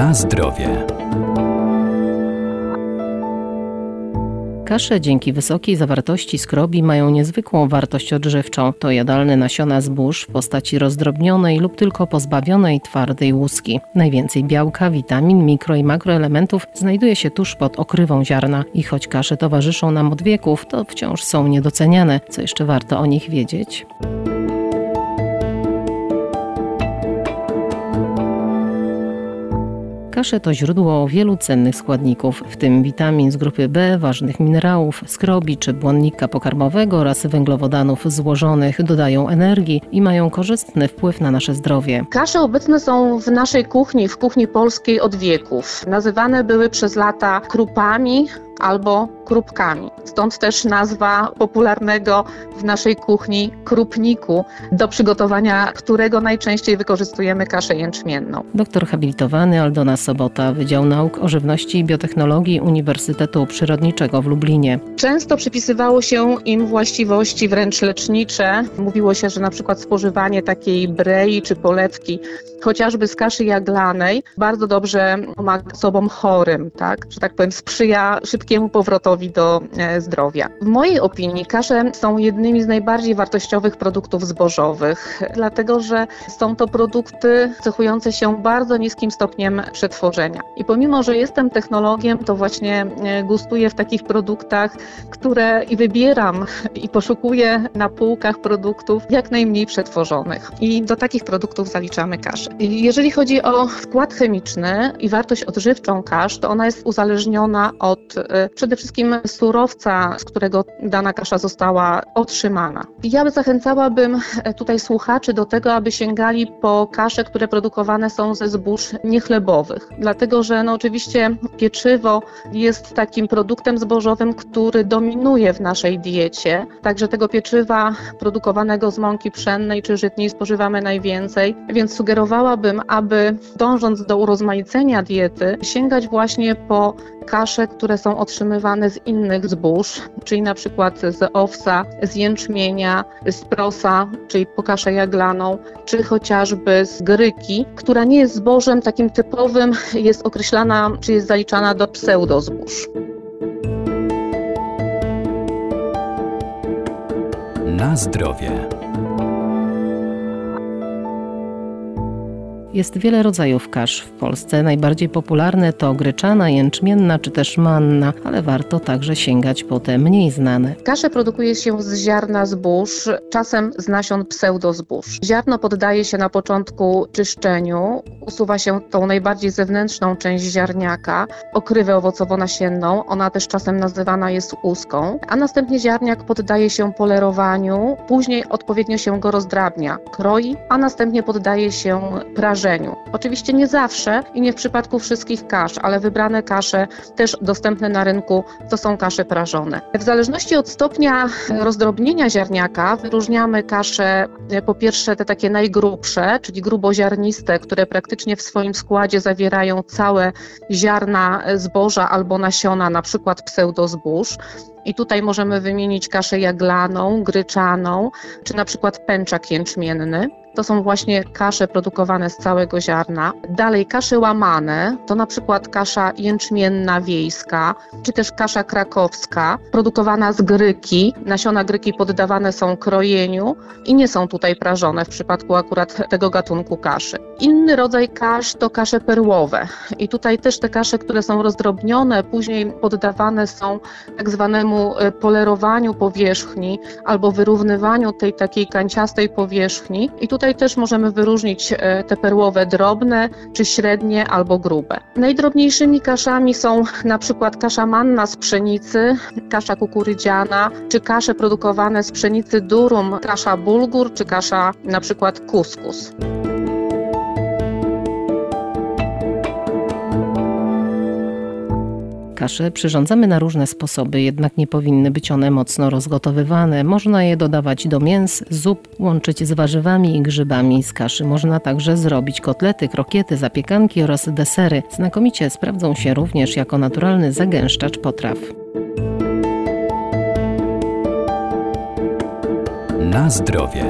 Na zdrowie. Kasze dzięki wysokiej zawartości skrobi mają niezwykłą wartość odżywczą. To jadalne nasiona zbóż w postaci rozdrobnionej lub tylko pozbawionej twardej łuski. Najwięcej białka, witamin, mikro i makroelementów znajduje się tuż pod okrywą ziarna i choć kasze towarzyszą nam od wieków, to wciąż są niedoceniane. Co jeszcze warto o nich wiedzieć? Kasze to źródło wielu cennych składników, w tym witamin z grupy B, ważnych minerałów, skrobi czy błonnika pokarmowego oraz węglowodanów złożonych dodają energii i mają korzystny wpływ na nasze zdrowie. Kasze obecne są w naszej kuchni, w kuchni polskiej od wieków. Nazywane były przez lata krupami, albo krupkami. Stąd też nazwa popularnego w naszej kuchni krupniku, do przygotowania którego najczęściej wykorzystujemy kaszę jęczmienną. Doktor habilitowany Aldona Sobota, Wydział Nauk o Żywności i Biotechnologii Uniwersytetu Przyrodniczego w Lublinie. Często przypisywało się im właściwości wręcz lecznicze. Mówiło się, że na przykład spożywanie takiej brei czy polewki, chociażby z kaszy jaglanej, bardzo dobrze pomaga osobom chorym, tak? że tak powiem, sprzyja szybkiemu szybkiemu powrotowi do e, zdrowia. W mojej opinii kasze są jednymi z najbardziej wartościowych produktów zbożowych, dlatego że są to produkty cechujące się bardzo niskim stopniem przetworzenia. I pomimo, że jestem technologiem, to właśnie e, gustuję w takich produktach, które i wybieram i poszukuję na półkach produktów jak najmniej przetworzonych. I do takich produktów zaliczamy kaszę. Jeżeli chodzi o skład chemiczny i wartość odżywczą kasz, to ona jest uzależniona od e, przede wszystkim surowca, z którego dana kasza została otrzymana. Ja zachęcałabym tutaj słuchaczy do tego, aby sięgali po kasze, które produkowane są ze zbóż niechlebowych, dlatego że no oczywiście pieczywo jest takim produktem zbożowym, który dominuje w naszej diecie, także tego pieczywa produkowanego z mąki pszennej czy żytniej spożywamy najwięcej, więc sugerowałabym, aby dążąc do urozmaicenia diety, sięgać właśnie po kasze, które są otrzymywane z innych zbóż, czyli na przykład z owsa, z jęczmienia, z prosa, czyli po kaszę jaglaną, czy chociażby z gryki, która nie jest zbożem takim typowym, jest określana, czy jest zaliczana do pseudozbóż. Na zdrowie. Jest wiele rodzajów kasz w Polsce. Najbardziej popularne to gryczana, jęczmienna czy też manna, ale warto także sięgać po te mniej znane. Kaszę produkuje się z ziarna zbóż, czasem z nasion pseudozbóż. Ziarno poddaje się na początku czyszczeniu, usuwa się tą najbardziej zewnętrzną część ziarniaka, okrywę owocowo-nasienną, ona też czasem nazywana jest łuską, a następnie ziarniak poddaje się polerowaniu, później odpowiednio się go rozdrabnia, kroi, a następnie poddaje się prażeniu Oczywiście nie zawsze i nie w przypadku wszystkich kasz, ale wybrane kasze też dostępne na rynku to są kasze prażone. W zależności od stopnia rozdrobnienia ziarniaka wyróżniamy kasze po pierwsze te takie najgrubsze, czyli gruboziarniste, które praktycznie w swoim składzie zawierają całe ziarna zboża albo nasiona, na przykład pseudozbóż. I tutaj możemy wymienić kaszę jaglaną, gryczaną, czy na przykład pęczak jęczmienny. To są właśnie kasze produkowane z całego ziarna. Dalej kasze łamane, to na przykład kasza jęczmienna wiejska, czy też kasza krakowska, produkowana z gryki. Nasiona gryki poddawane są krojeniu i nie są tutaj prażone w przypadku akurat tego gatunku kaszy. Inny rodzaj kasz to kasze perłowe. I tutaj też te kasze, które są rozdrobnione, później poddawane są tak zwanemu e, polerowaniu powierzchni albo wyrównywaniu tej takiej kanciastej powierzchni. I tutaj też możemy wyróżnić e, te perłowe drobne, czy średnie albo grube. Najdrobniejszymi kaszami są na przykład kasza manna z pszenicy, kasza kukurydziana, czy kasze produkowane z pszenicy durum, kasza bulgur, czy kasza na przykład kuskus. Kasze przyrządzamy na różne sposoby, jednak nie powinny być one mocno rozgotowywane. Można je dodawać do mięs, zup, łączyć z warzywami i grzybami. Z kaszy można także zrobić kotlety, krokiety, zapiekanki oraz desery. Znakomicie sprawdzą się również jako naturalny zagęszczacz potraw. Na zdrowie.